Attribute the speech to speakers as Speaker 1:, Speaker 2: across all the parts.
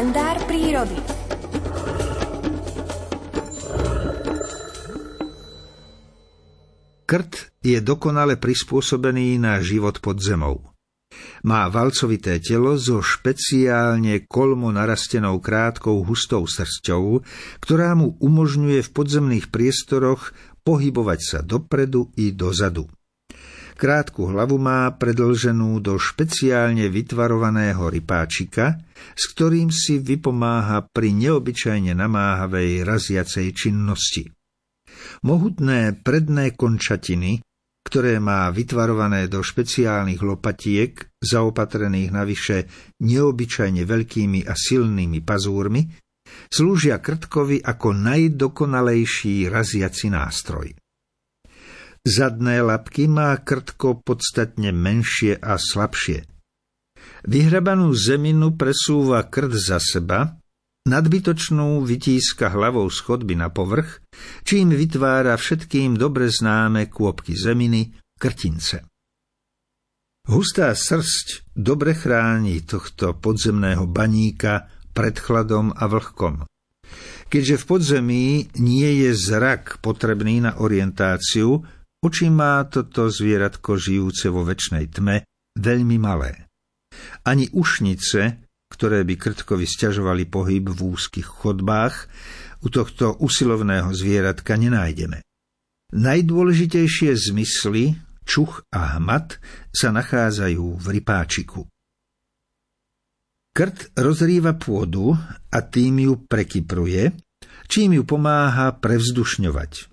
Speaker 1: kalendár prírody. Krt je dokonale prispôsobený na život pod zemou. Má valcovité telo so špeciálne kolmo narastenou krátkou hustou srsťou, ktorá mu umožňuje v podzemných priestoroch pohybovať sa dopredu i dozadu. Krátku hlavu má predlženú do špeciálne vytvarovaného rypáčika, s ktorým si vypomáha pri neobyčajne namáhavej raziacej činnosti. Mohutné predné končatiny, ktoré má vytvarované do špeciálnych lopatiek, zaopatrených navyše neobyčajne veľkými a silnými pazúrmi, slúžia krtkovi ako najdokonalejší raziaci nástroj. Zadné labky má krtko podstatne menšie a slabšie. Vyhrabanú zeminu presúva krt za seba, nadbytočnú vytíska hlavou z chodby na povrch, čím vytvára všetkým dobre známe kôpky zeminy, krtince. Hustá srst dobre chráni tohto podzemného baníka pred chladom a vlhkom. Keďže v podzemí nie je zrak potrebný na orientáciu, Oči má toto zvieratko žijúce vo väčšnej tme veľmi malé. Ani ušnice, ktoré by krtkovi stiažovali pohyb v úzkých chodbách, u tohto usilovného zvieratka nenájdeme. Najdôležitejšie zmysly, čuch a hmat, sa nachádzajú v rypáčiku. Krt rozrýva pôdu a tým ju prekypruje, čím ju pomáha prevzdušňovať.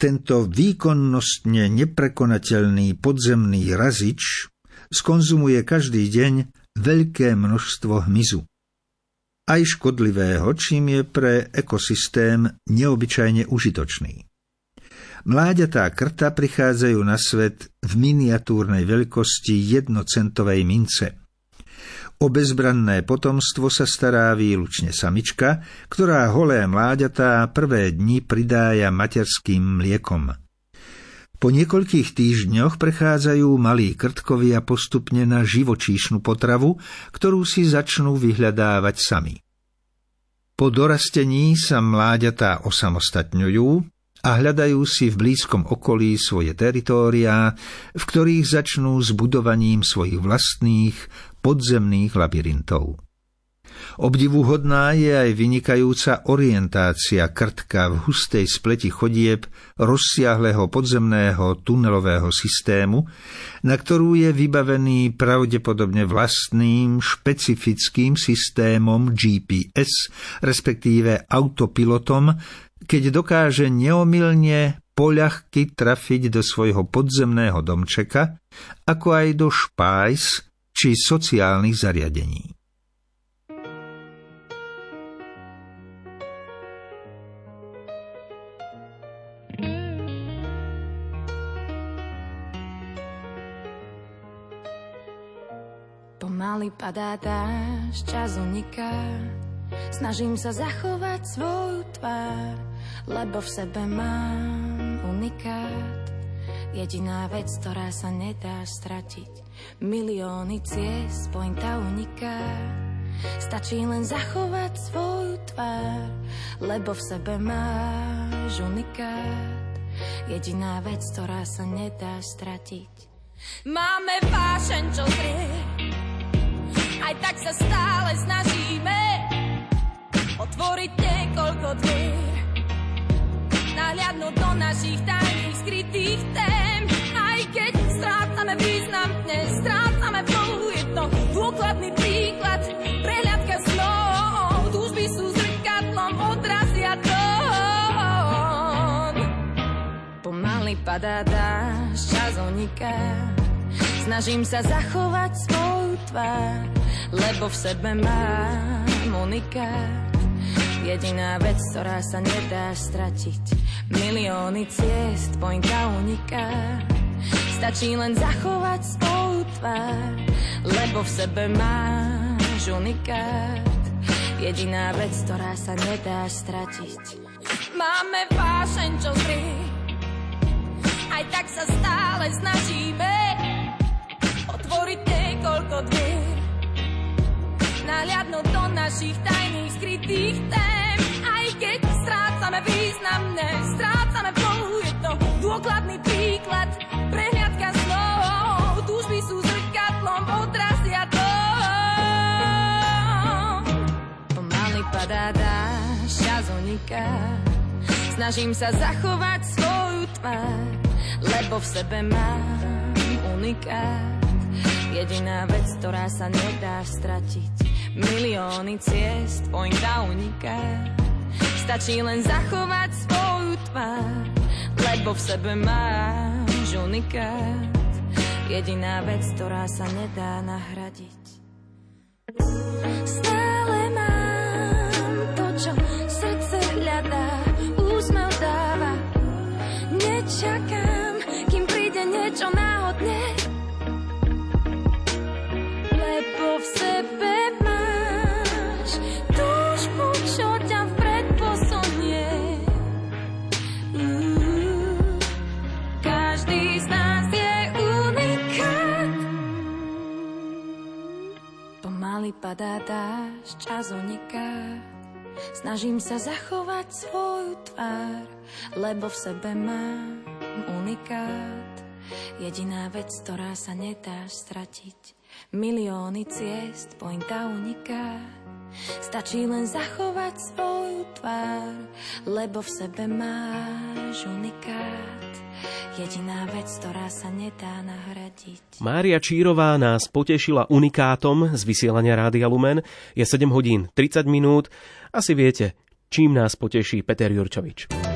Speaker 1: Tento výkonnostne neprekonateľný podzemný razič skonzumuje každý deň veľké množstvo hmyzu. Aj škodlivého, čím je pre ekosystém neobyčajne užitočný. Mláďatá krta prichádzajú na svet v miniatúrnej veľkosti jednocentovej mince. O bezbranné potomstvo sa stará výlučne samička, ktorá holé mláďatá prvé dni pridája materským mliekom. Po niekoľkých týždňoch prechádzajú malí krtkovia postupne na živočíšnu potravu, ktorú si začnú vyhľadávať sami. Po dorastení sa mláďatá osamostatňujú a hľadajú si v blízkom okolí svoje teritóriá, v ktorých začnú s budovaním svojich vlastných podzemných labyrintov. Obdivuhodná je aj vynikajúca orientácia krtka v hustej spleti chodieb rozsiahleho podzemného tunelového systému, na ktorú je vybavený pravdepodobne vlastným špecifickým systémom GPS, respektíve autopilotom, keď dokáže neomilne poľahky trafiť do svojho podzemného domčeka, ako aj do špájs či sociálnych zariadení.
Speaker 2: Pomaly padá dáš, čas uniká, Snažím sa zachovať svoju tvár, lebo v sebe mám unikát. Jediná vec, ktorá sa nedá stratiť, milióny ciest, pointa uniká. Stačí len zachovať svoju tvár, lebo v sebe máš unikát. Jediná vec, ktorá sa nedá stratiť. Máme vášeň, čo zrie, aj tak sa stále snažíme otvoriť niekoľko dvier. Nahliadnúť do našich tajných skrytých tém. Aj keď strácame význam, dnes strácame flow. Je to dôkladný príklad, prehľadka snov. Túžby sú zrkadlom, odrazia tón. Pomaly padá dáš, čas uniká. Snažím sa zachovať svoju tvár, lebo v sebe mám unikát Jediná vec, ktorá sa nedá stratiť. Milióny ciest, pointa uniká. Stačí len zachovať svoju tvár Lebo v sebe máš unikát. Jediná vec, ktorá sa nedá stratiť. Máme vášeň, čo zrie Aj tak sa stále snažíme Otvoriť niekoľko dvier. Nahliadnúť do našich tajných skrytých tém. Strácame významné, strácame polu, je to dôkladný príklad, prehliadka slov, túžby sú zrkadlom, odrazia to. Pomaly padá dáš, čas uniká, snažím sa zachovať svoju tvár, lebo v sebe mám unikát. Jediná vec, ktorá sa nedá stratiť Milióny ciest, pointa uniká Stačí len zachovať svoju tvár Lebo v sebe máš unikát. Jediná vec, ktorá sa nedá nahradiť. Stále Pomaly padá dážď čas uniká. Snažím sa zachovať svoju tvár, lebo v sebe mám unikát. Jediná vec, ktorá sa nedá stratiť milióny ciest, pointa uniká. Stačí len zachovať svoju tvár, lebo v sebe máš unikát. Jediná vec, ktorá sa nedá nahradiť.
Speaker 3: Mária Čírová nás potešila unikátom z vysielania Rádia Lumen. Je 7 hodín 30 minút. Asi viete, čím nás poteší Peter Jurčovič.